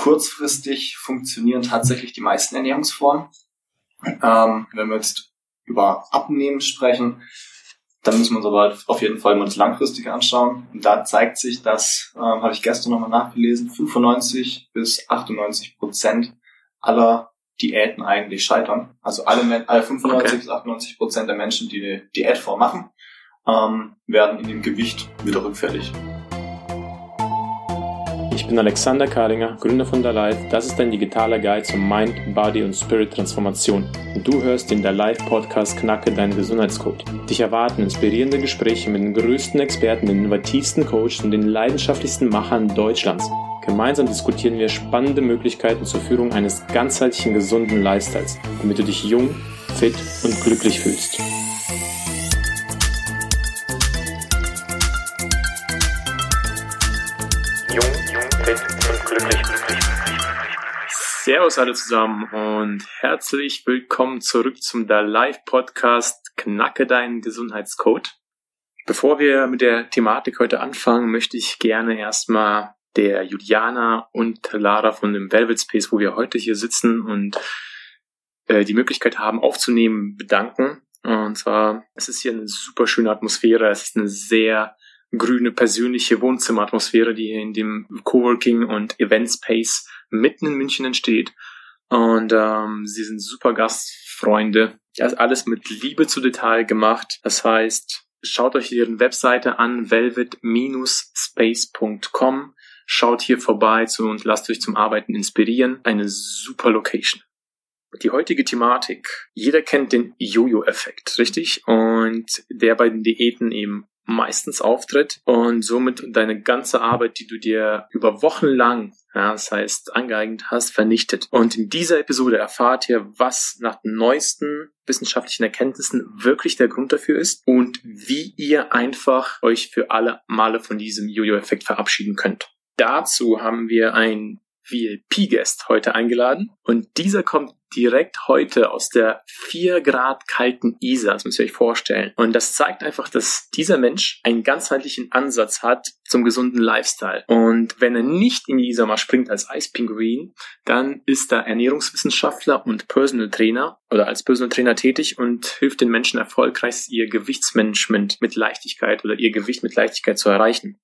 kurzfristig funktionieren tatsächlich die meisten Ernährungsformen. Ähm, wenn wir jetzt über Abnehmen sprechen, dann müssen wir uns aber auf jeden Fall mal das Langfristige anschauen. Und da zeigt sich, dass, ähm, habe ich gestern nochmal nachgelesen, 95 bis 98 Prozent aller Diäten eigentlich scheitern. Also alle, alle 95 okay. bis 98 Prozent der Menschen, die eine Diätform machen, ähm, werden in dem Gewicht wieder rückfällig. Ich bin Alexander Kalinger, Gründer von Life. Das ist dein digitaler Guide zur Mind, Body und Spirit Transformation. Und du hörst den Life Podcast Knacke deinen Gesundheitscode. Dich erwarten inspirierende Gespräche mit den größten Experten, den innovativsten Coaches und den leidenschaftlichsten Machern Deutschlands. Gemeinsam diskutieren wir spannende Möglichkeiten zur Führung eines ganzheitlichen gesunden Lifestyles, damit du dich jung, fit und glücklich fühlst. Servus alle zusammen und herzlich willkommen zurück zum Da Live Podcast Knacke deinen Gesundheitscode. Bevor wir mit der Thematik heute anfangen, möchte ich gerne erstmal der Juliana und Lara von dem Velvet Space, wo wir heute hier sitzen und äh, die Möglichkeit haben aufzunehmen, bedanken. Und zwar, es ist hier eine super schöne Atmosphäre, es ist eine sehr grüne, persönliche Wohnzimmeratmosphäre, die hier in dem Coworking und Event Space mitten in München entsteht. Und ähm, sie sind super Gastfreunde. Das alles mit Liebe zu Detail gemacht. Das heißt, schaut euch deren Webseite an, velvet-space.com. Schaut hier vorbei zu und lasst euch zum Arbeiten inspirieren. Eine super Location. Die heutige Thematik. Jeder kennt den Jojo-Effekt, richtig? Und der bei den Diäten eben meistens auftritt und somit deine ganze Arbeit, die du dir über Wochen lang, ja, das heißt angeeignet hast, vernichtet. Und in dieser Episode erfahrt ihr, was nach den neuesten wissenschaftlichen Erkenntnissen wirklich der Grund dafür ist und wie ihr einfach euch für alle Male von diesem Jojo-Effekt verabschieden könnt. Dazu haben wir ein VIP-Guest heute eingeladen und dieser kommt direkt heute aus der 4 Grad kalten Isar, das müsst ihr euch vorstellen. Und das zeigt einfach, dass dieser Mensch einen ganzheitlichen Ansatz hat zum gesunden Lifestyle. Und wenn er nicht in die Isar mal springt als Eispinguin, dann ist er Ernährungswissenschaftler und Personal Trainer oder als Personal Trainer tätig und hilft den Menschen erfolgreich, ihr Gewichtsmanagement mit Leichtigkeit oder ihr Gewicht mit Leichtigkeit zu erreichen.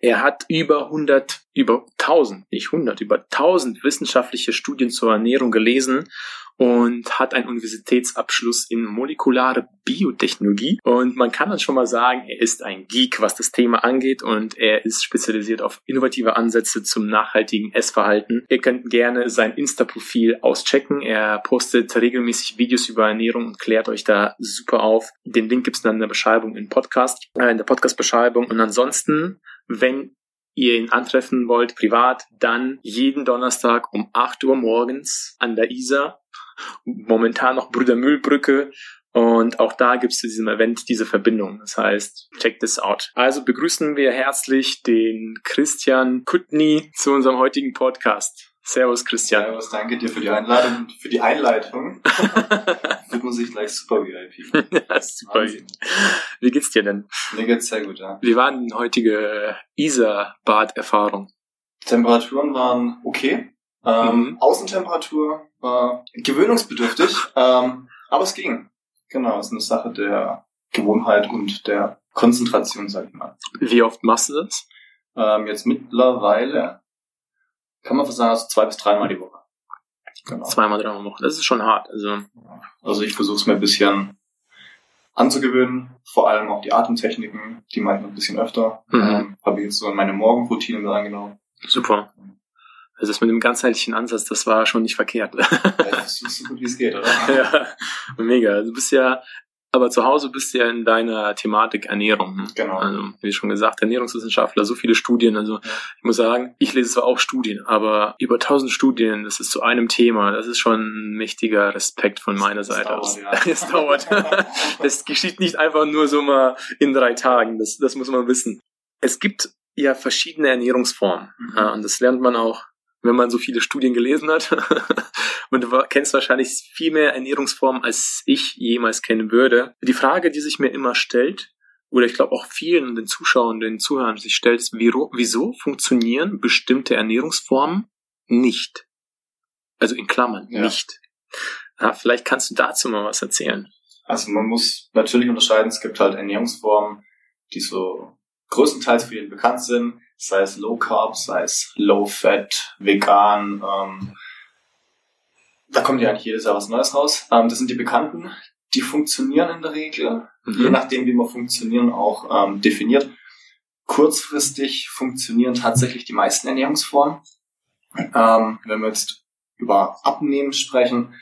Er hat über 100, über 1000, nicht 100, über 1000 wissenschaftliche Studien zur Ernährung gelesen und hat einen Universitätsabschluss in molekulare Biotechnologie. Und man kann dann schon mal sagen, er ist ein Geek, was das Thema angeht und er ist spezialisiert auf innovative Ansätze zum nachhaltigen Essverhalten. Ihr könnt gerne sein Insta-Profil auschecken. Er postet regelmäßig Videos über Ernährung und klärt euch da super auf. Den Link gibt's dann in der Beschreibung im Podcast, äh, in der Podcast-Beschreibung. Und ansonsten wenn ihr ihn antreffen wollt, privat, dann jeden Donnerstag um 8 Uhr morgens an der Isar. Momentan noch Brüdermühlbrücke. Und auch da gibt es zu diesem Event diese Verbindung. Das heißt, check this out. Also begrüßen wir herzlich den Christian Kutny zu unserem heutigen Podcast. Servus, Christian. Servus, danke dir für die Einladung, für die Einleitung. Fühlt man sich gleich super VIP. ja, super. Wahnsinn. Wie geht's dir denn? Mir geht's sehr gut, ja. Wie war denn heutige Isar-Bad-Erfahrung? Temperaturen waren okay. Ähm, mhm. Außentemperatur war gewöhnungsbedürftig, ähm, aber es ging. Genau, es ist eine Sache der Gewohnheit und der Konzentration, sag ich mal. Wie oft machst du das? Ähm, jetzt mittlerweile kann man fast sagen, also zwei bis dreimal die Woche. Genau. Zweimal, dreimal die Woche. Das ist schon hart. Also, also ich versuche es mir ein bisschen anzugewöhnen, vor allem auch die Atemtechniken, die mache ich noch ein bisschen öfter. Mhm. Ähm, Habe ich jetzt so in meine Morgenroutine mit angenommen. Super. Also das mit dem ganzheitlichen Ansatz, das war schon nicht verkehrt. Das ist so gut wie es geht, oder? ja, mega. Du bist ja aber zu Hause bist du ja in deiner Thematik Ernährung. Ne? Genau. Also, wie schon gesagt, Ernährungswissenschaftler, so viele Studien. Also, ja. ich muss sagen, ich lese zwar auch Studien, aber über tausend Studien, das ist zu einem Thema, das ist schon ein mächtiger Respekt von meiner das Seite aus. Ja. Es dauert. das geschieht nicht einfach nur so mal in drei Tagen. Das, das muss man wissen. Es gibt ja verschiedene Ernährungsformen. Mhm. Ja, und das lernt man auch wenn man so viele Studien gelesen hat. und du kennst wahrscheinlich viel mehr Ernährungsformen, als ich jemals kennen würde. Die Frage, die sich mir immer stellt, oder ich glaube auch vielen den Zuschauern, den Zuhörern sich stellt, ist, wieso funktionieren bestimmte Ernährungsformen nicht. Also in Klammern, Ja. nicht. Ja, vielleicht kannst du dazu mal was erzählen. Also man muss natürlich unterscheiden, es gibt halt Ernährungsformen, die so größtenteils für jeden bekannt sind, sei es Low Carb, sei es Low Fat, vegan, ähm, da kommt ja eigentlich jedes Jahr was Neues raus. Ähm, das sind die bekannten, die funktionieren in der Regel, je Mhm. nachdem wie man funktionieren auch ähm, definiert. Kurzfristig funktionieren tatsächlich die meisten Ernährungsformen. Ähm, wenn wir jetzt über Abnehmen sprechen,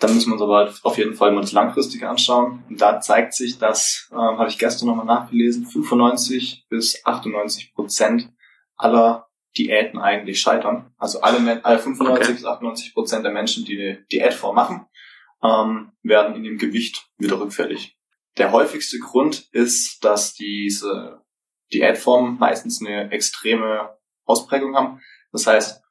dann müssen wir uns aber halt auf jeden Fall mal das Langfristige anschauen. Und da zeigt sich, dass, ähm, habe ich gestern nochmal nachgelesen, 95 bis 98 Prozent aller Diäten eigentlich scheitern. Also alle, alle 95 Okay. bis 98 Prozent der Menschen, die eine Diätform machen, ähm, werden in dem Gewicht wieder rückfällig. Der häufigste Grund ist, dass diese Diätformen meistens eine extreme Ausprägung haben. Das heißt,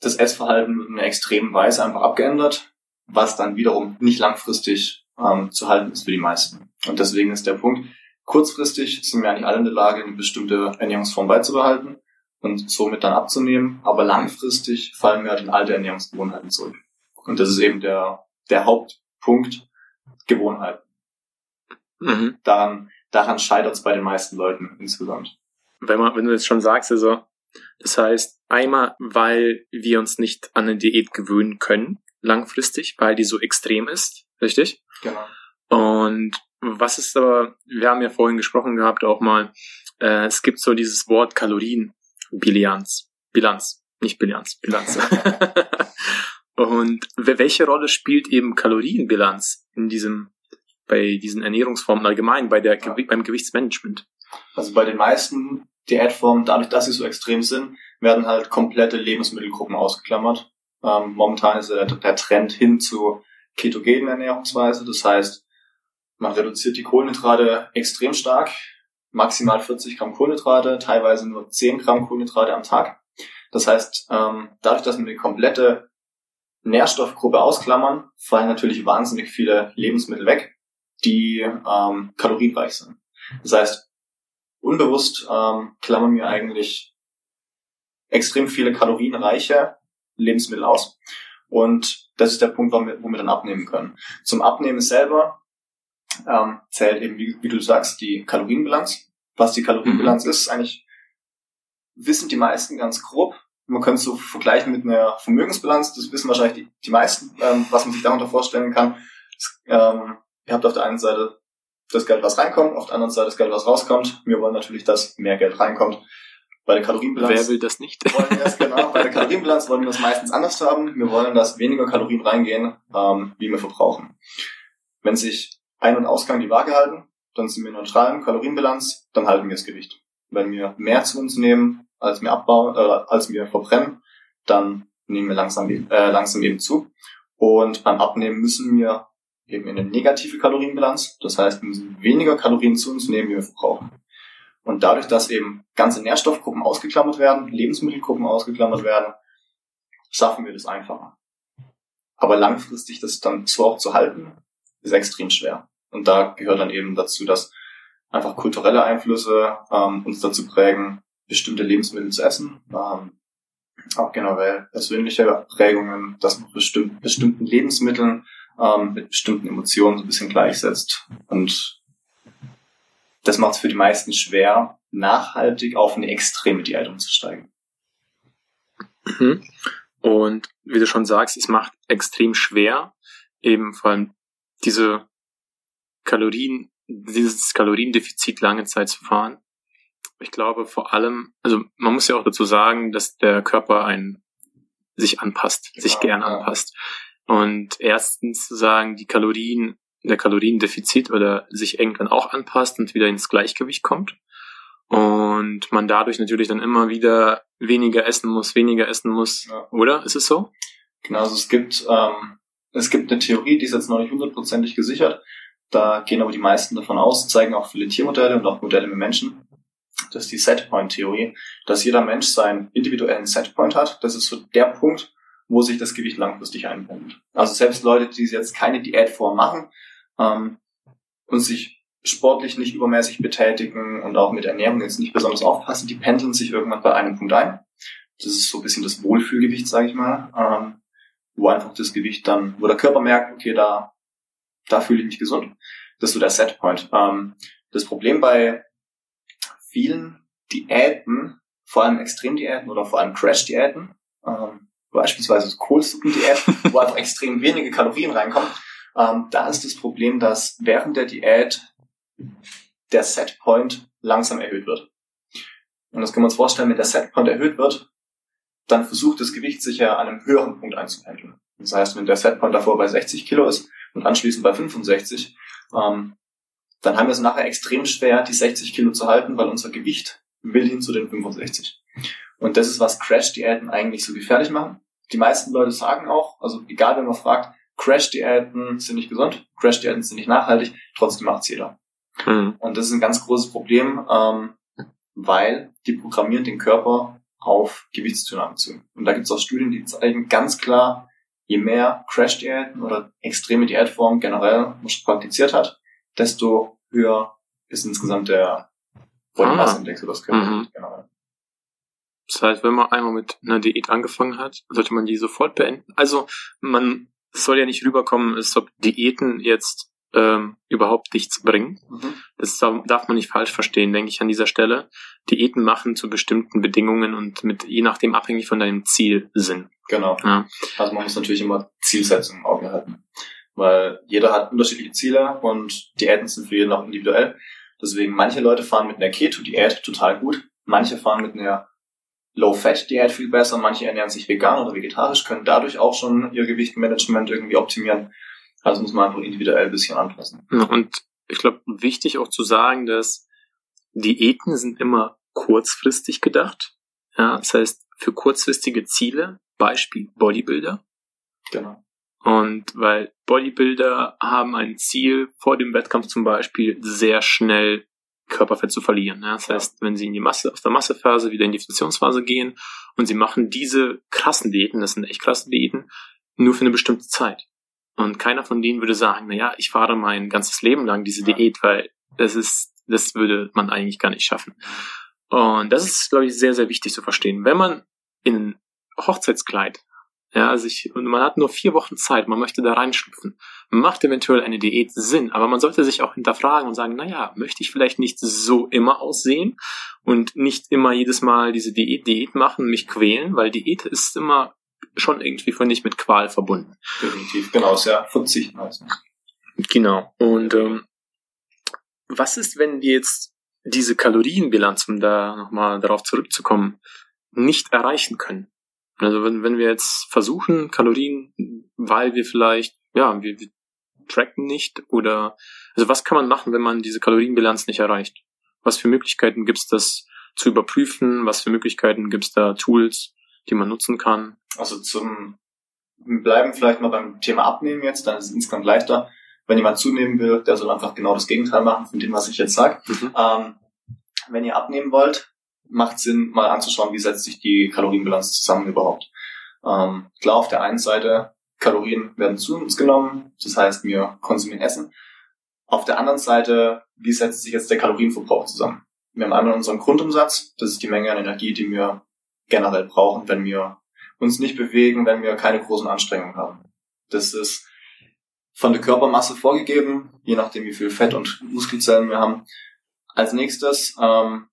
das Essverhalten wird in einer extremen Weise einfach abgeändert, was dann wiederum nicht langfristig ähm, zu halten ist für die meisten. Und deswegen ist der Punkt, kurzfristig sind wir eigentlich alle in der Lage, eine bestimmte Ernährungsform beizubehalten und somit dann abzunehmen, aber langfristig fallen wir halt in alte Ernährungsgewohnheiten zurück. Und das ist eben der, der Hauptpunkt, Gewohnheiten. Mhm. Daran, daran scheitert es bei den meisten Leuten insgesamt. Wenn, man, wenn du jetzt schon sagst, also, das heißt, einmal, weil wir uns nicht an eine Diät gewöhnen können, langfristig, weil die so extrem ist, richtig? Genau. Und was ist aber, wir haben ja vorhin gesprochen gehabt auch mal, äh, es gibt so dieses Wort Kalorienbilanz. Bilanz, nicht Bilanz, Bilanz. Und we- welche Rolle spielt eben Kalorienbilanz in diesem, bei diesen Ernährungsformen allgemein, bei der, Gewi- beim Gewichtsmanagement? Also bei den meisten Diätformen, dadurch, dass sie so extrem sind, werden halt komplette Lebensmittelgruppen ausgeklammert. Ähm, momentan ist der, der Trend hin zu ketogenen Ernährungsweise. Das heißt, man reduziert die Kohlenhydrate extrem stark. Maximal 40 Gramm Kohlenhydrate, teilweise nur 10 Gramm Kohlenhydrate am Tag. Das heißt, ähm, dadurch, dass wir die komplette Nährstoffgruppe ausklammern, fallen natürlich wahnsinnig viele Lebensmittel weg, die ähm, kalorienreich sind. Das heißt, unbewusst ähm, klammern wir eigentlich extrem viele kalorienreiche Lebensmittel aus. Und das ist der Punkt, wo wir, wo wir dann abnehmen können. Zum Abnehmen selber ähm, zählt eben, wie, wie du sagst, die Kalorienbilanz. Was die Kalorienbilanz ist, eigentlich wissen die meisten ganz grob. Man könnte es so vergleichen mit einer Vermögensbilanz. Das wissen wahrscheinlich die, die meisten, ähm, was man sich darunter vorstellen kann. Es, ähm, ihr habt auf der einen Seite das Geld, was reinkommt, auf der anderen Seite das Geld, was rauskommt. Wir wollen natürlich, dass mehr Geld reinkommt. Bei der Kalorienbilanz Wer will das nicht? wollen wir es genau. Bei der Kalorienbilanz wollen wir es meistens anders haben. Wir wollen, dass weniger Kalorien reingehen, ähm, wie wir verbrauchen. Wenn sich Ein- und Ausgang die Waage halten, dann sind wir neutral in Kalorienbilanz, dann halten wir das Gewicht. Wenn wir mehr zu uns nehmen, als wir abbauen, äh, als wir verbrennen, dann nehmen wir langsam, äh, langsam eben zu. Und beim Abnehmen müssen wir eben in eine negative Kalorienbilanz. Das heißt, wir müssen weniger Kalorien zu uns nehmen, wie wir verbrauchen. Und dadurch, dass eben ganze Nährstoffgruppen ausgeklammert werden, Lebensmittelgruppen ausgeklammert werden, schaffen wir das einfacher. Aber langfristig das dann so auch zu halten, ist extrem schwer. Und da gehört dann eben dazu, dass einfach kulturelle Einflüsse ähm, uns dazu prägen, bestimmte Lebensmittel zu essen. Ähm, auch generell persönliche Prägungen, dass man bestimmt, bestimmten Lebensmitteln ähm, mit bestimmten Emotionen so ein bisschen gleichsetzt. Und das macht es für die meisten schwer, nachhaltig auf eine extreme Diät umzusteigen. Mhm. Und wie du schon sagst, es macht extrem schwer, eben vor allem diese Kalorien, dieses Kaloriendefizit lange Zeit zu fahren. Ich glaube vor allem, also man muss ja auch dazu sagen, dass der Körper ein sich anpasst, sich Ja, gern ja. anpasst. Und erstens zu sagen, die Kalorien, der Kaloriendefizit oder sich irgendwann auch anpasst und wieder ins Gleichgewicht kommt. Und man dadurch natürlich dann immer wieder weniger essen muss, weniger essen muss, Ja. oder? Ist es so? Genau, also es gibt, ähm, es gibt eine Theorie, die ist jetzt noch nicht hundertprozentig gesichert. Da gehen aber die meisten davon aus, zeigen auch viele Tiermodelle und auch Modelle mit Menschen. Das ist die Setpoint-Theorie, dass jeder Mensch seinen individuellen Setpoint hat. Das ist so der Punkt, wo sich das Gewicht langfristig einpendelt. Also selbst Leute, die jetzt keine Diätform machen ähm, und sich sportlich nicht übermäßig betätigen und auch mit Ernährung jetzt nicht besonders aufpassen, die pendeln sich irgendwann bei einem Punkt ein. Das ist so ein bisschen das Wohlfühlgewicht, sage ich mal, ähm, wo einfach das Gewicht dann, wo der Körper merkt, okay, da, da fühle ich mich gesund. Das ist so der Setpoint. Ähm, das Problem bei vielen Diäten, vor allem Extremdiäten oder vor allem Crash-Diäten, ähm, beispielsweise so Kohlsuppendiäten, wo einfach extrem wenige Kalorien reinkommen, ähm, da ist das Problem, dass während der Diät der Setpoint langsam erhöht wird. Und das können wir uns vorstellen, wenn der Setpoint erhöht wird, dann versucht das Gewicht sich ja an einem höheren Punkt einzupendeln. Das heißt, wenn der Setpoint davor bei 60 Kilo ist und anschließend bei 65, ähm, dann haben wir es nachher extrem schwer, die 60 Kilo zu halten, weil unser Gewicht will hin zu den 65. Und das ist, was Crash-Diäten eigentlich so gefährlich machen. Die meisten Leute sagen auch, also egal wenn man fragt, Crash-Diäten sind nicht gesund, Crash-Diäten sind nicht nachhaltig, trotzdem macht's jeder. Mhm. Und das ist ein ganz großes Problem, ähm, weil die programmieren den Körper auf Gewichtszunahme zu. Und da gibt es auch Studien, die zeigen ganz klar, je mehr Crash-Diäten oder extreme Diätformen generell man praktiziert hat, desto höher ist insgesamt der Body Mass Index oder das Körpergewicht mhm. generell. Das heißt, wenn man einmal mit einer Diät angefangen hat, sollte man die sofort beenden. Also man soll ja nicht rüberkommen, als ob Diäten jetzt ähm, überhaupt nichts bringen. Mhm. Das darf man nicht falsch verstehen, denke ich an dieser Stelle. Diäten machen zu bestimmten Bedingungen und mit je nachdem abhängig von deinem Ziel Sinn. Genau. Ja. Also man muss natürlich immer Zielsetzungen im Auge halten. Weil jeder hat unterschiedliche Ziele und Diäten sind für jeden auch individuell. Deswegen manche Leute fahren mit einer Keto-Diät total gut. Manche fahren mit einer Low-Fat-Diät viel besser. Manche ernähren sich vegan oder vegetarisch, können dadurch auch schon ihr Gewichtmanagement irgendwie optimieren. Also muss man einfach individuell ein bisschen anpassen. Und ich glaube, wichtig auch zu sagen, dass Diäten sind immer kurzfristig gedacht. Ja, das heißt, für kurzfristige Ziele, Beispiel Bodybuilder. Genau. Und weil Bodybuilder haben ein Ziel, vor dem Wettkampf zum Beispiel sehr schnell Körperfett zu verlieren. Ja, das heißt, wenn sie in die Masse, aus der Massephase wieder in die Definitionsphase gehen und sie machen diese krassen Diäten, das sind echt krasse Diäten, nur für eine bestimmte Zeit. Und keiner von denen würde sagen, na ja, ich fahre mein ganzes Leben lang diese Diät, weil das ist, das würde man eigentlich gar nicht schaffen. Und das ist, glaube ich, sehr, sehr wichtig zu verstehen. Wenn man in Hochzeitskleid, ja, sich, und man hat nur vier Wochen Zeit, man möchte da reinschlüpfen, macht eventuell eine Diät Sinn, aber man sollte sich auch hinterfragen und sagen, na ja, möchte ich vielleicht nicht so immer aussehen und nicht immer jedes Mal diese Diät, Diät machen, mich quälen, weil Diät ist immer schon irgendwie, finde ich, mit Qual verbunden. Definitiv, genau, ist ja Verzicht meistens. Genau. Und ähm, was ist, wenn wir jetzt diese Kalorienbilanz, um da nochmal darauf zurückzukommen, nicht erreichen können? Also wenn, wenn wir jetzt versuchen, Kalorien, weil wir vielleicht, ja, wir, wir tracken nicht oder also was kann man machen, wenn man diese Kalorienbilanz nicht erreicht? Was für Möglichkeiten gibt es, das zu überprüfen? Was für Möglichkeiten gibt es da Tools? die man nutzen kann? Also zum bleiben vielleicht mal beim Thema Abnehmen jetzt, dann ist es insgesamt leichter. Wenn jemand zunehmen will, der soll einfach genau das Gegenteil machen von dem, was ich jetzt sage. Mhm. Ähm, wenn ihr abnehmen wollt, macht Sinn, mal anzuschauen, wie setzt sich die Kalorienbilanz zusammen überhaupt. Ähm, klar, auf der einen Seite, Kalorien werden zu uns genommen, das heißt, wir konsumieren Essen. Auf der anderen Seite, wie setzt sich jetzt der Kalorienverbrauch zusammen? Wir haben einmal unseren Grundumsatz, das ist die Menge an Energie, die wir generell brauchen, wenn wir uns nicht bewegen, wenn wir keine großen Anstrengungen haben. Das ist von der Körpermasse vorgegeben, je nachdem wie viel Fett und Muskelzellen wir haben. Als nächstes ähm,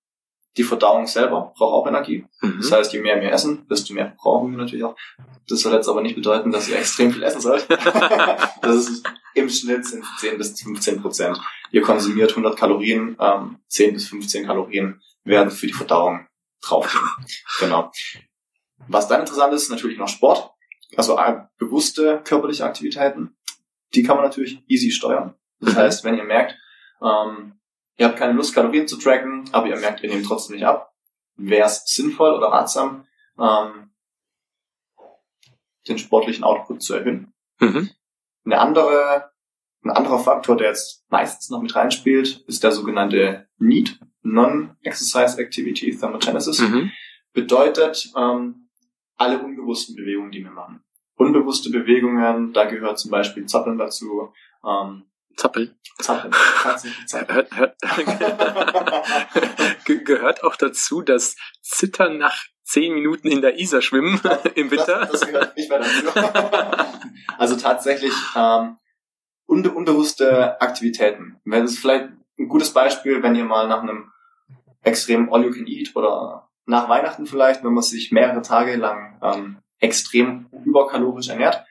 die Verdauung selber braucht auch Energie. Mhm. Das heißt, je mehr wir essen, desto mehr brauchen wir natürlich auch. Das soll jetzt aber nicht bedeuten, dass ihr extrem viel essen sollt. das ist im Schnitt sind 10 bis 15 Prozent. Ihr konsumiert 100 Kalorien, ähm, 10 bis 15 Kalorien werden für die Verdauung draufgehen. genau. Was dann interessant ist, natürlich noch Sport. Also äh, bewusste körperliche Aktivitäten. Die kann man natürlich easy steuern. Das mhm. heißt, wenn ihr merkt, ähm, ihr habt keine Lust, Kalorien zu tracken, aber ihr merkt, ihr nehmt trotzdem nicht ab, wäre es sinnvoll oder ratsam, ähm, den sportlichen Output zu erhöhen. Mhm. Eine andere, ein anderer Faktor, der jetzt meistens noch mit reinspielt, ist der sogenannte NEAT, Non-Exercise Activity Thermogenesis, mhm. bedeutet ähm, alle unbewussten Bewegungen, die wir machen. Unbewusste Bewegungen, da gehört zum Beispiel Zappeln dazu. Ähm, Zappeln. Zappeln. Zappeln. Hört, hört, gehört auch dazu, dass Zittern nach zehn Minuten in der Isar schwimmen im Winter. Das, das gehört nicht mehr dazu. also tatsächlich ähm, unbe unbewusste Aktivitäten. Das ist vielleicht ein gutes Beispiel, wenn ihr mal nach einem extremen All You Can Eat oder nach Weihnachten vielleicht, wenn man sich mehrere Tage lang ähm, extrem überkalorisch ernährt,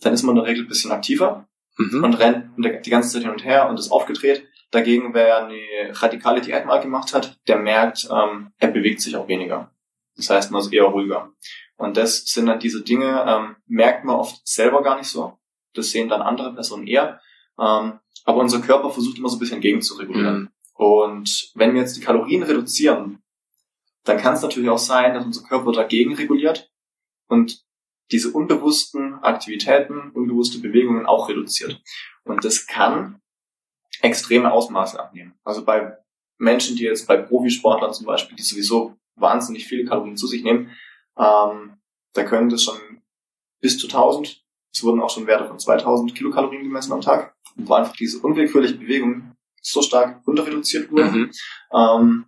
dann ist man in der Regel ein bisschen aktiver mhm. und rennt die ganze Zeit hin und her und ist aufgedreht. Dagegen, wer eine radikale Diät mal gemacht hat, der merkt, ähm, er bewegt sich auch weniger. Das heißt, man ist eher ruhiger. Und das sind dann diese Dinge, ähm, merkt man oft selber gar nicht so. Das sehen dann andere Personen eher. Ähm, aber unser Körper versucht immer so ein bisschen gegenzuregulieren. Mhm. Und wenn wir jetzt die Kalorien reduzieren, dann kann es natürlich auch sein, dass unser Körper dagegen reguliert und diese unbewussten Aktivitäten, unbewusste Bewegungen auch reduziert. Und das kann extreme Ausmaße abnehmen. Also bei Menschen, die jetzt bei Profisportlern zum Beispiel, die sowieso wahnsinnig viele Kalorien zu sich nehmen, ähm, da können das schon bis zu 1000, es wurden auch schon Werte von 2000 Kilokalorien gemessen am Tag, wo einfach diese unwillkürliche Bewegung so stark runter reduziert wurde, mhm. ähm,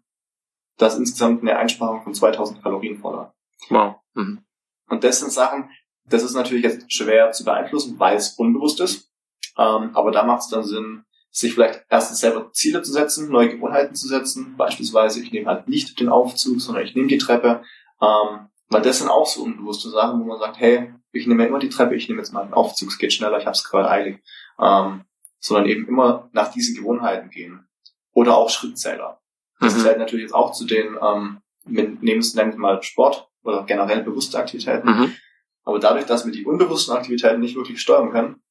dass insgesamt eine Einsparung von 2000 Kalorien vorlag. Wow. Mhm. Und das sind Sachen, das ist natürlich jetzt schwer zu beeinflussen, weil es unbewusst ist. Ähm, aber da macht es dann Sinn, sich vielleicht erstens selber Ziele zu setzen, neue Gewohnheiten zu setzen. Beispielsweise, ich nehme halt nicht den Aufzug, sondern ich nehme die Treppe. Ähm, weil das sind auch so unbewusste Sachen, wo man sagt, hey, ich nehme immer die Treppe, ich nehme jetzt mal den Aufzug, es geht schneller, ich habe es gerade eilig. Ähm, sondern eben immer nach diesen Gewohnheiten gehen. Oder auch Schrittzähler. Das mhm. zählt natürlich jetzt auch zu den, ähm, nehmen es nennt mal Sport oder generell bewusste Aktivitäten. Mhm. Aber dadurch, dass wir die unbewussten Aktivitäten nicht wirklich steuern können,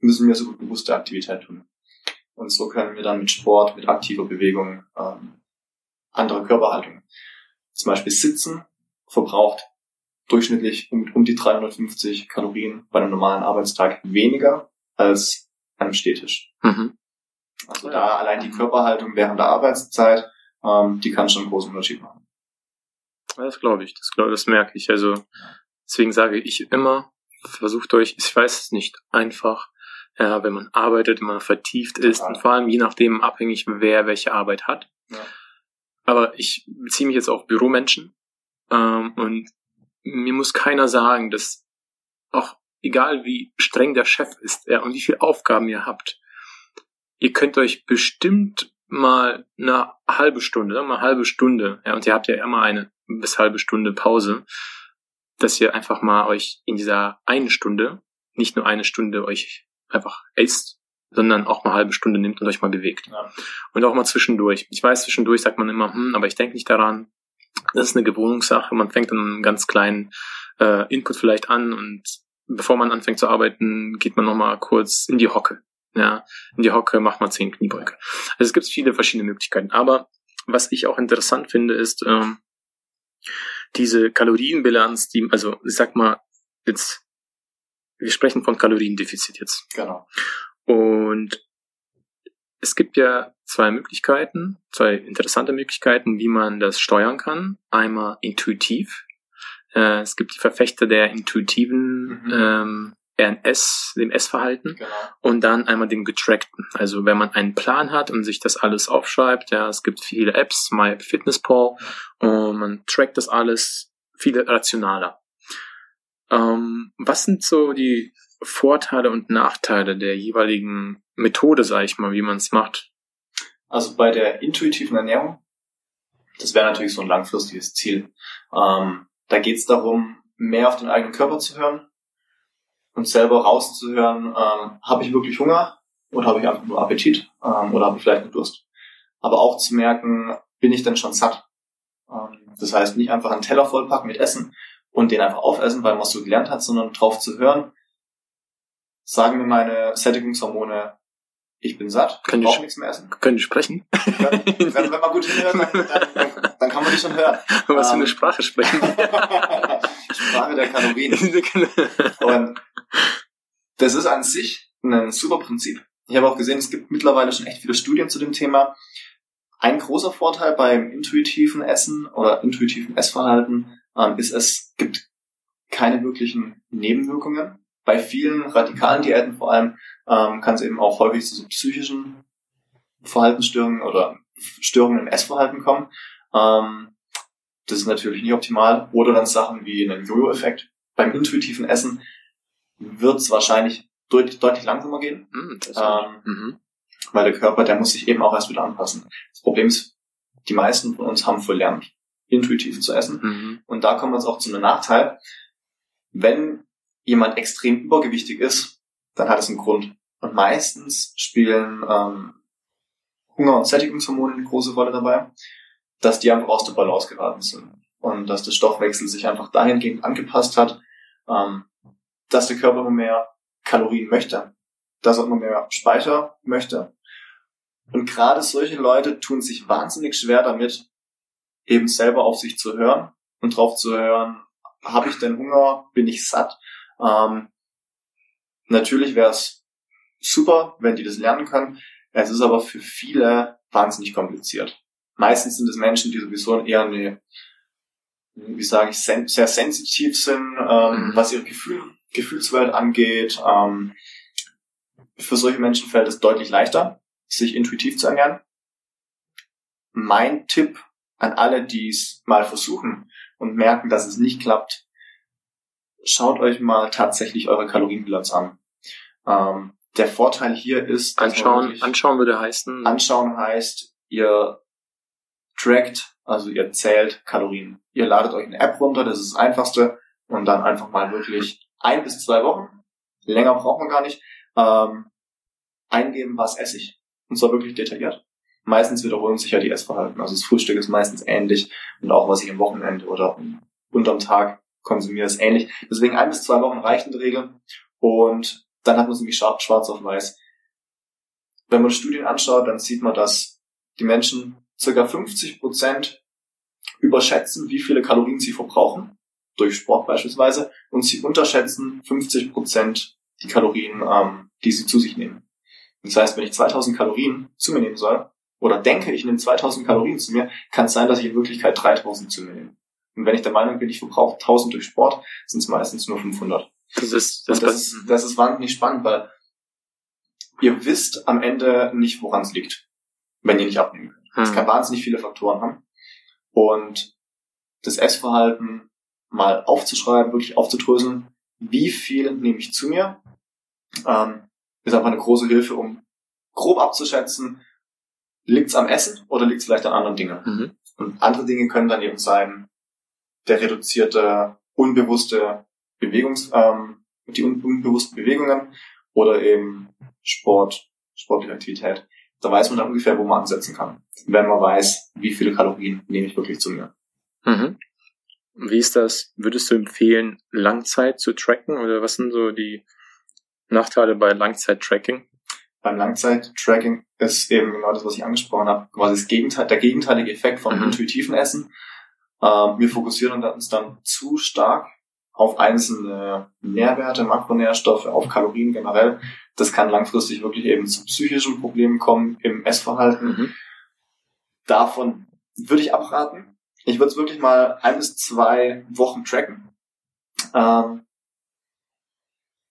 müssen wir so gut bewusste Aktivität tun. Und so können wir dann mit Sport, mit aktiver Bewegung, ähm, andere Körperhaltung. Zum Beispiel Sitzen verbraucht durchschnittlich um, um die 350 Kalorien bei einem normalen Arbeitstag weniger als einem Stehtisch. Mhm. Also da allein die Körperhaltung während der Arbeitszeit, ähm, die kann schon einen großen Unterschied machen. Das glaube ich, das glaube das merke ich. Also deswegen sage ich immer, versucht euch, ich weiß es nicht, einfach, ja, wenn man arbeitet, wenn man vertieft ist ja. und vor allem je nachdem abhängig, wer welche Arbeit hat. Ja. Aber ich beziehe mich jetzt auf Büromenschen ähm, und mir muss keiner sagen, dass auch egal wie streng der Chef ist ja, und wie viele Aufgaben ihr habt, ihr könnt euch bestimmt mal eine halbe Stunde, mal eine halbe Stunde, ja, und ihr habt ja immer eine bis halbe Stunde Pause, dass ihr einfach mal euch in dieser eine Stunde, nicht nur eine Stunde euch einfach esst, sondern auch mal eine halbe Stunde nimmt und euch mal bewegt. Ja. Und auch mal zwischendurch. Ich weiß, zwischendurch sagt man immer, hm, aber ich denke nicht daran. Das ist eine Gewohnungssache. Man fängt dann einen ganz kleinen äh, Input vielleicht an und bevor man anfängt zu arbeiten, geht man nochmal kurz in die Hocke. Ja, in die Hocke macht man zehn Kniebeuge. Also es gibt viele verschiedene Möglichkeiten. Aber was ich auch interessant finde, ist ähm, diese Kalorienbilanz, die, also ich sag mal, jetzt, wir sprechen von Kaloriendefizit jetzt. Genau. Und es gibt ja zwei Möglichkeiten, zwei interessante Möglichkeiten, wie man das steuern kann. Einmal intuitiv. Äh, es gibt die Verfechter der intuitiven mhm. ähm, RNS, dem S-Verhalten genau. und dann einmal dem getrackten. Also wenn man einen Plan hat und sich das alles aufschreibt, ja, es gibt viele Apps, MyFitnessPal und man trackt das alles viel rationaler. Ähm, was sind so die Vorteile und Nachteile der jeweiligen Methode, sage ich mal, wie man es macht? Also bei der intuitiven Ernährung, das wäre natürlich so ein langfristiges Ziel. Ähm, da geht es darum, mehr auf den eigenen Körper zu hören, und selber rauszuhören, ähm, habe ich wirklich Hunger oder habe ich einfach nur Appetit ähm, oder habe ich vielleicht einen Durst. Aber auch zu merken, bin ich denn schon satt? Ähm, das heißt, nicht einfach einen Teller vollpacken mit Essen und den einfach aufessen, weil man es so gelernt hat, sondern drauf zu hören, sagen mir meine Sättigungshormone, ich bin satt, ich brauche nichts mehr essen. Können die sprechen? Wenn, wenn, man gut hinhört, dann, dann, dann, kann man die schon hören. Was für eine ähm, Sprache sprechen? Sprache der Kalorien. Und das ist an sich ein super Prinzip. Ich habe auch gesehen, es gibt mittlerweile schon echt viele Studien zu dem Thema. Ein großer Vorteil beim intuitiven Essen oder intuitiven Essverhalten ähm, ist, es gibt keine wirklichen Nebenwirkungen. Bei vielen radikalen Diäten vor allem ähm, kann es eben auch häufig zu so psychischen Verhaltensstörungen oder Störungen im Essverhalten kommen. Ähm, Das ist natürlich nicht optimal. Oder dann Sachen wie einen Jojo-Effekt. Beim intuitiven Essen wird es wahrscheinlich deutlich, deutlich langsamer gehen. Mhm, Ähm, mhm. weil der Körper, der muss sich eben auch erst wieder anpassen. Das Problem ist, die meisten von uns haben verlernt, intuitiv zu essen. Mhm. Und da kommen wir jetzt auch zu einem Nachteil. Wenn jemand extrem übergewichtig ist, dann hat es einen Grund. Und meistens spielen ähm, Hunger- und Sättigungshormone eine große Rolle dabei, dass die einfach aus der Balance geraten sind. Und dass der Stoffwechsel sich einfach dahingehend angepasst hat, ähm, dass der Körper immer mehr Kalorien möchte, dass er immer mehr Speicher möchte. Und gerade solche Leute tun sich wahnsinnig schwer damit, eben selber auf sich zu hören und drauf zu hören, habe ich denn Hunger, bin ich satt? Ähm, natürlich wäre es super, wenn die das lernen können. Es ist aber für viele wahnsinnig kompliziert. Meistens sind es Menschen, die sowieso eher eine, wie sage ich, sen sehr sensitiv sind, ähm, Mhm. was ihre Gefühl, Gefühlswelt angeht. Ähm, für solche Menschen fällt es deutlich leichter, sich intuitiv zu ernähren. Mein Tipp an alle, die es mal versuchen und merken, dass es nicht klappt, schaut euch mal tatsächlich eure Kalorienbilanz an. Ähm, der Vorteil hier ist, Anschauen, anschauen würde heißen. Anschauen heißt, ihr trackt, also ihr zählt Kalorien. Ihr ladet euch eine App runter, das ist das Einfachste, und dann einfach mal wirklich ein bis zwei Wochen, länger braucht man gar nicht, ähm, eingeben, was esse ich. Und zwar wirklich detailliert. Meistens wiederholen sich ja die Essverhalten. Also das Frühstück ist meistens ähnlich und auch was ich am Wochenende oder unterm Tag konsumiere, ist ähnlich. Deswegen ein bis zwei Wochen reicht in der Regel. Und dann hat man es nämlich schwa- schwarz auf weiß. Wenn man Studien anschaut, dann sieht man, dass die Menschen circa 50 Prozent überschätzen, wie viele Kalorien sie verbrauchen, durch Sport beispielsweise, und sie unterschätzen 50 Prozent die Kalorien, ähm, die sie zu sich nehmen. Das heißt, wenn ich 2000 Kalorien zu mir nehmen soll, oder denke, ich nehme 2000 Kalorien zu mir, kann es sein, dass ich in Wirklichkeit 3000 zu mir nehme. Und wenn ich der Meinung bin, ich verbrauche 1000 durch Sport, sind es meistens nur 500. Das ist, Das, das, ist, das ist wahnsinnig spannend, weil ihr wisst am Ende nicht, woran es liegt, wenn ihr nicht abnehmen könnt. Es Hm. kann wahnsinnig viele Faktoren haben. Und das Essverhalten mal aufzuschreiben, wirklich aufzudröseln, wie viel nehme ich zu mir, ähm, ist einfach eine große Hilfe, um grob abzuschätzen, liegt es am Essen oder liegt es vielleicht an anderen Dingen. Mhm. Und andere Dinge können dann eben sein, der reduzierte, unbewusste Bewegungs, ähm, die un unbewussten Bewegungen oder eben Sport, sportliche Aktivität. Da weiß man dann ungefähr, wo man ansetzen kann, wenn man weiß, wie viele Kalorien nehme ich wirklich zu mir. Mhm. Wie ist das? Würdest du empfehlen, Langzeit zu tracken oder was sind so die Nachteile bei Langzeit-Tracking? Beim Langzeit-Tracking ist eben genau das, was ich angesprochen habe, quasi das Gegenteil, der gegenteilige Effekt vom Mhm. intuitiven Essen. Ähm, wir fokussieren uns dann zu stark auf einzelne Nährwerte, Makronährstoffe, auf Kalorien generell. Das kann langfristig wirklich eben zu psychischen Problemen kommen im Essverhalten. Mhm. Davon würde ich abraten. Ich würde es wirklich mal ein bis zwei Wochen tracken. Ähm,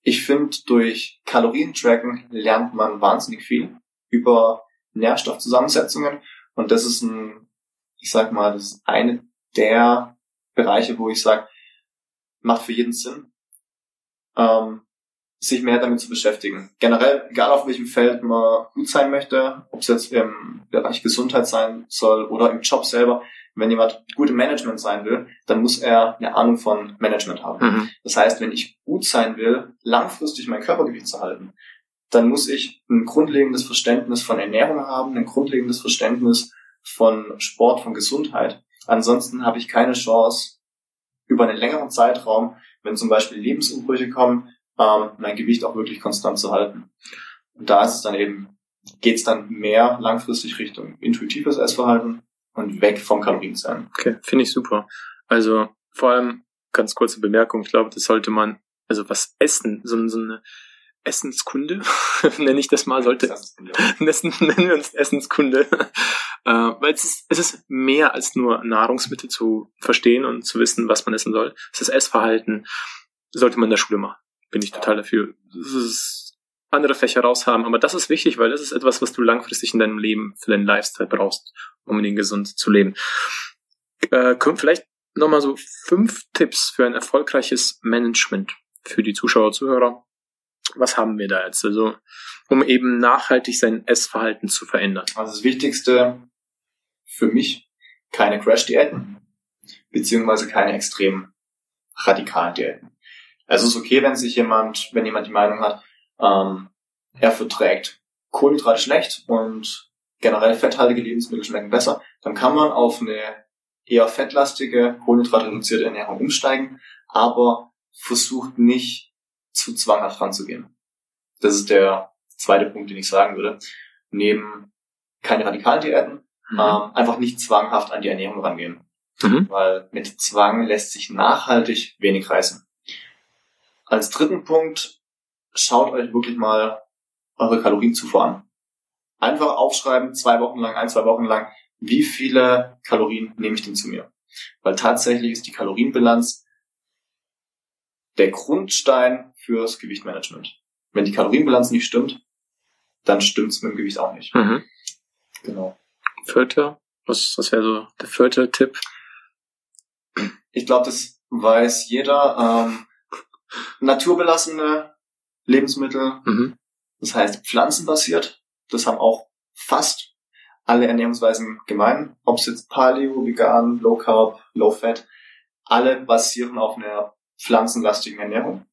ich finde, durch Kalorientracken lernt man wahnsinnig viel über Nährstoffzusammensetzungen. Und das ist ein, ich sag mal, das ist eine der Bereiche, wo ich sage, macht für jeden Sinn, ähm, sich mehr damit zu beschäftigen. Generell, egal auf welchem Feld man gut sein möchte, ob es jetzt im Bereich Gesundheit sein soll oder im Job selber, wenn jemand gut im Management sein will, dann muss er eine Ahnung von Management haben. Mhm. Das heißt, wenn ich gut sein will, langfristig mein Körpergewicht zu halten, dann muss ich ein grundlegendes Verständnis von Ernährung haben, ein grundlegendes Verständnis von Sport, von Gesundheit. Ansonsten habe ich keine Chance, über einen längeren Zeitraum, wenn zum Beispiel Lebensumbrüche kommen, ähm, mein Gewicht auch wirklich konstant zu halten. Und da ist es dann eben, geht es dann mehr langfristig Richtung intuitives Essverhalten und weg vom Kalorienzählen. Okay, finde ich super. Also vor allem ganz kurze Bemerkung, ich glaube, das sollte man, also was Essen, so, so eine Essenskunde, nenne ich das mal, sollte Essen, nennen wir uns Essenskunde. äh, weil es ist, es ist mehr als nur Nahrungsmittel zu verstehen und zu wissen, was man essen soll. Es ist Essverhalten, sollte man in der Schule machen. Bin ich total dafür. Das ist andere Fächer raushaben, aber das ist wichtig, weil das ist etwas, was du langfristig in deinem Leben für deinen Lifestyle brauchst, um den gesund zu leben. Äh, kommt vielleicht nochmal so fünf Tipps für ein erfolgreiches Management für die Zuschauer, Zuhörer. Was haben wir da jetzt? Also, um eben nachhaltig sein Essverhalten zu verändern. Also das Wichtigste für mich, keine Crash-Diäten, beziehungsweise keine extrem radikalen Diäten. Also es ist okay, wenn sich jemand, wenn jemand die Meinung hat, ähm, er verträgt Kohlenhydrate schlecht und generell fetthaltige Lebensmittel schmecken besser, dann kann man auf eine eher fettlastige, kohlenhydratreduzierte Ernährung umsteigen, aber versucht nicht zu zwanghaft ranzugehen. Das ist der zweite Punkt, den ich sagen würde. Neben keine radikalen Diäten, mhm. ähm, einfach nicht zwanghaft an die Ernährung rangehen. Mhm. Weil mit Zwang lässt sich nachhaltig wenig reißen. Als dritten Punkt, schaut euch wirklich mal eure Kalorienzufuhr an. Einfach aufschreiben, zwei Wochen lang, ein, zwei Wochen lang, wie viele Kalorien nehme ich denn zu mir? Weil tatsächlich ist die Kalorienbilanz der Grundstein fürs Gewichtmanagement. Wenn die Kalorienbilanz nicht stimmt, dann stimmt es mit dem Gewicht auch nicht. Mhm. Genau. Vierter? Was, was wäre so der vierte Tipp? Ich glaube, das weiß jeder. Ähm, naturbelassene Lebensmittel, mhm. das heißt pflanzenbasiert, das haben auch fast alle Ernährungsweisen gemein, ob es jetzt Paleo, Vegan, Low Carb, Low Fat, alle basieren auf einer pflanzenlastigen Ernährung.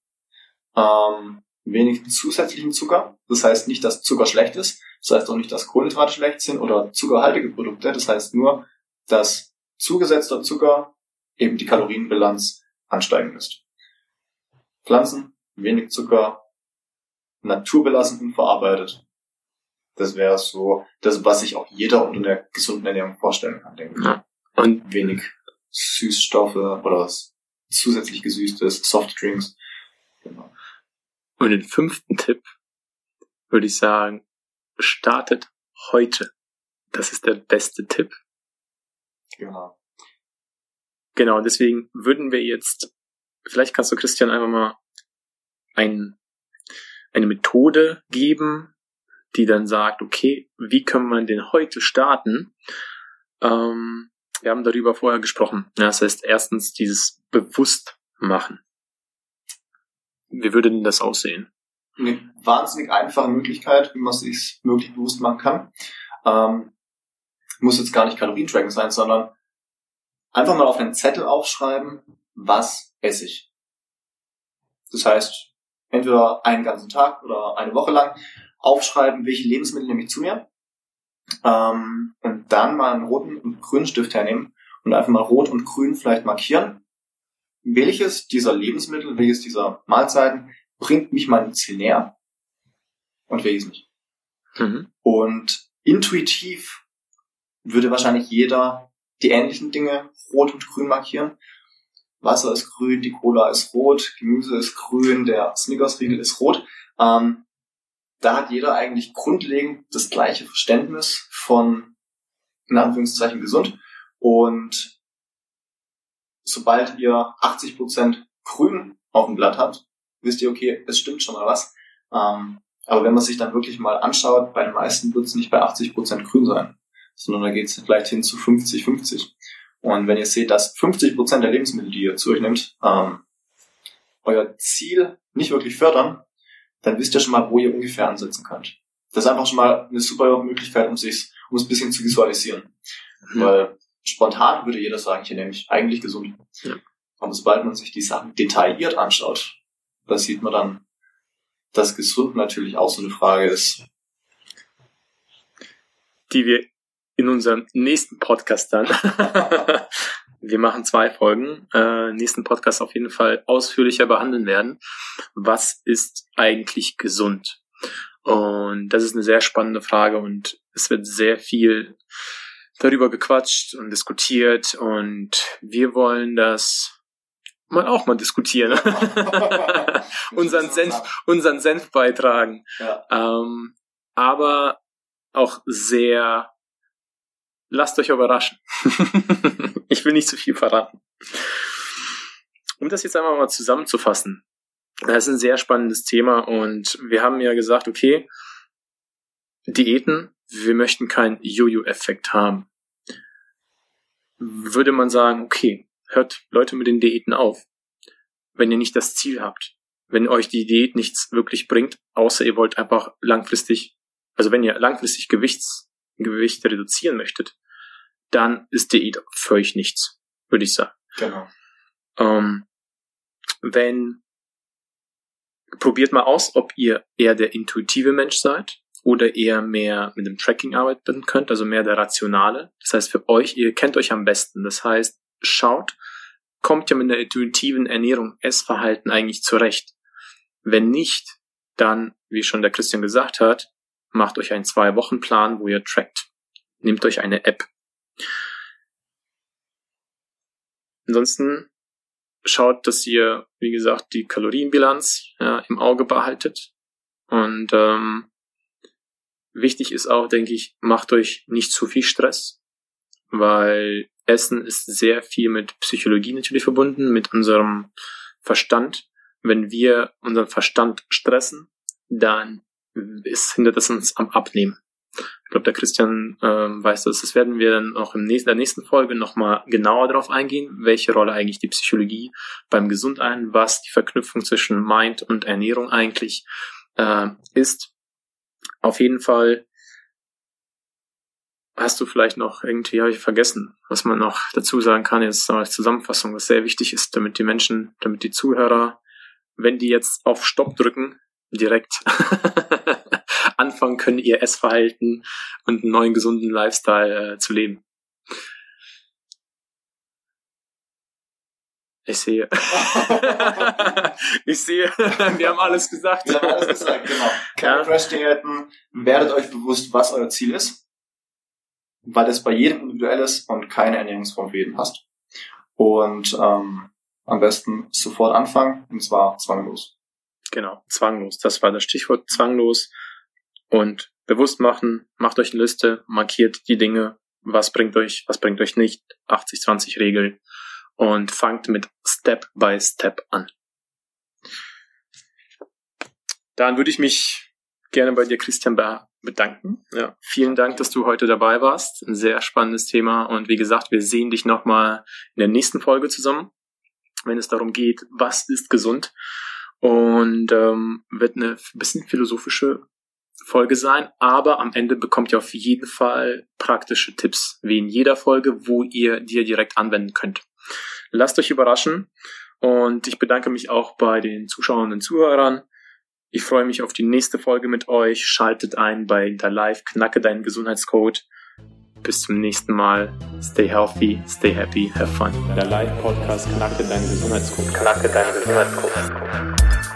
Ähm, wenig zusätzlichen Zucker, das heißt nicht, dass Zucker schlecht ist, das heißt auch nicht, dass Kohlenhydrate schlecht sind oder zuckerhaltige Produkte, das heißt nur, dass zugesetzter Zucker eben die Kalorienbilanz ansteigen lässt. Pflanzen, wenig Zucker, naturbelassen und verarbeitet. Das wäre so das, was sich auch jeder unter der gesunden Ernährung vorstellen kann, denke ich. Ja. Und wenig Süßstoffe oder zusätzlich gesüßtes, Softdrinks. Genau. Und den fünften Tipp würde ich sagen, startet heute. Das ist der beste Tipp. Genau. Genau, deswegen würden wir jetzt, vielleicht kannst du Christian einfach mal ein, eine Methode geben, die dann sagt, okay, wie kann man denn heute starten? Ähm, wir haben darüber vorher gesprochen. Das heißt, erstens dieses bewusst machen. Wie würde denn das aussehen? Eine wahnsinnig einfache Möglichkeit, wie man es sich möglich bewusst machen kann. Ähm, muss jetzt gar nicht Kalorientracken sein, sondern einfach mal auf einen Zettel aufschreiben, was esse ich. Das heißt, entweder einen ganzen Tag oder eine Woche lang aufschreiben, welche Lebensmittel nehme ich zu mir. Ähm, und dann mal einen roten und grünen Stift hernehmen und einfach mal rot und grün vielleicht markieren. Welches dieser Lebensmittel, welches dieser Mahlzeiten bringt mich meinem Ziel näher und welches nicht. Mhm. Und intuitiv würde wahrscheinlich jeder die ähnlichen Dinge rot und grün markieren. Wasser ist grün, die Cola ist rot, Gemüse ist grün, der Snickers-Riegel ist rot. Ähm, da hat jeder eigentlich grundlegend das gleiche Verständnis von, in Anführungszeichen, gesund. Und sobald ihr 80% grün auf dem Blatt habt, wisst ihr, okay, es stimmt schon mal was. Ähm, aber wenn man sich dann wirklich mal anschaut, bei den meisten wird es nicht bei 80% grün sein, sondern da geht es vielleicht hin zu 50-50. Und wenn ihr seht, dass 50% der Lebensmittel, die ihr zu euch nehmt, ähm, euer Ziel nicht wirklich fördern, dann wisst ihr schon mal, wo ihr ungefähr ansetzen könnt. Das ist einfach schon mal eine super Möglichkeit, um sich, um es ein bisschen zu visualisieren. Mhm. Weil spontan würde jeder sagen, hier nehme ich eigentlich gesund. Ja. Aber sobald man sich die Sachen detailliert anschaut, da sieht man dann, dass gesund natürlich auch so eine Frage ist. Die wir in unserem nächsten Podcast dann wir machen zwei Folgen, äh, nächsten Podcast auf jeden Fall ausführlicher behandeln werden. Was ist eigentlich gesund? Und das ist eine sehr spannende Frage und es wird sehr viel darüber gequatscht und diskutiert und wir wollen das mal auch mal diskutieren. unseren Senf, unseren Senf beitragen. Ja. Ähm, aber auch sehr lasst euch überraschen. ich will nicht zu viel verraten. Um das jetzt einmal mal zusammenzufassen. Das ist ein sehr spannendes Thema und wir haben ja gesagt, okay, Diäten, wir möchten keinen Jojo-Effekt haben. würde man sagen, okay, hört Leute mit den Diäten auf, wenn ihr nicht das Ziel habt, wenn euch die Diät nichts wirklich bringt, außer ihr wollt einfach langfristig, also wenn ihr langfristig Gewichts, Gewicht reduzieren möchtet, dann ist Diät für euch nichts, würde ich sagen. Genau. Ähm, wenn probiert mal aus, ob ihr eher der intuitive Mensch seid oder eher mehr mit dem Tracking arbeiten könnt, also mehr der rationale. Das heißt für euch, ihr kennt euch am besten. Das heißt, schaut, kommt ihr mit der intuitiven Ernährung, Essverhalten eigentlich zurecht. Wenn nicht, dann, wie schon der Christian gesagt hat, macht euch einen Zwei-Wochen-Plan, wo ihr trackt. Nehmt euch eine App. Ansonsten schaut, dass ihr, wie gesagt, die Kalorienbilanz ja, im Auge behaltet. Und ähm, wichtig ist auch, denke ich, macht euch nicht zu viel Stress, weil Essen ist sehr viel mit Psychologie natürlich verbunden, mit unserem Verstand. Wenn wir unseren Verstand stressen, dann ist, hindert es uns am Abnehmen. Ich glaube, der Christian ähm, weiß das. Das werden wir dann auch in der nächsten Folge nochmal genauer darauf eingehen, welche Rolle eigentlich die Psychologie beim Gesund ein, was die Verknüpfung zwischen Mind und Ernährung eigentlich äh, ist. Auf jeden Fall hast du vielleicht noch irgendwie, habe ich vergessen, was man noch dazu sagen kann, jetzt als Zusammenfassung, was sehr wichtig ist, damit die Menschen, damit die Zuhörer, wenn die jetzt auf Stopp drücken, direkt anfangen können, ihr Essverhalten und einen neuen gesunden Lifestyle äh, zu leben. Ich sehe. ich sehe, wir haben alles gesagt. Wir haben alles gesagt, genau. Keine ja. Crash-Diäten. Werdet euch bewusst, was euer Ziel ist. Weil es bei jedem individuell ist und keine Ernährungsform für jeden passt. Und ähm, am besten sofort anfangen, und zwar zwanglos. Genau, zwanglos. Das war das Stichwort zwanglos und bewusst machen, macht euch eine Liste, markiert die Dinge, was bringt euch, was bringt euch nicht, 80-20 Regel und fangt mit Step by Step an. Dann würde ich mich gerne bei dir, Christian, bedanken. Ja, vielen Dank, dass du heute dabei warst. Ein sehr spannendes Thema. Und wie gesagt, wir sehen dich nochmal in der nächsten Folge zusammen, wenn es darum geht, was ist gesund. Und ähm, wird eine bisschen philosophische Folge sein, aber am Ende bekommt ihr auf jeden Fall praktische Tipps, wie in jeder Folge, wo ihr die direkt anwenden könnt. Lasst euch überraschen und ich bedanke mich auch bei den Zuschauern und Zuhörern. Ich freue mich auf die nächste Folge mit euch. Schaltet ein bei der Live Knacke deinen Gesundheitscode. Bis zum nächsten Mal. Stay healthy, stay happy, have fun. Der Live Podcast Knacke deinen Gesundheitscode. Knacke deinen Gesundheitscode.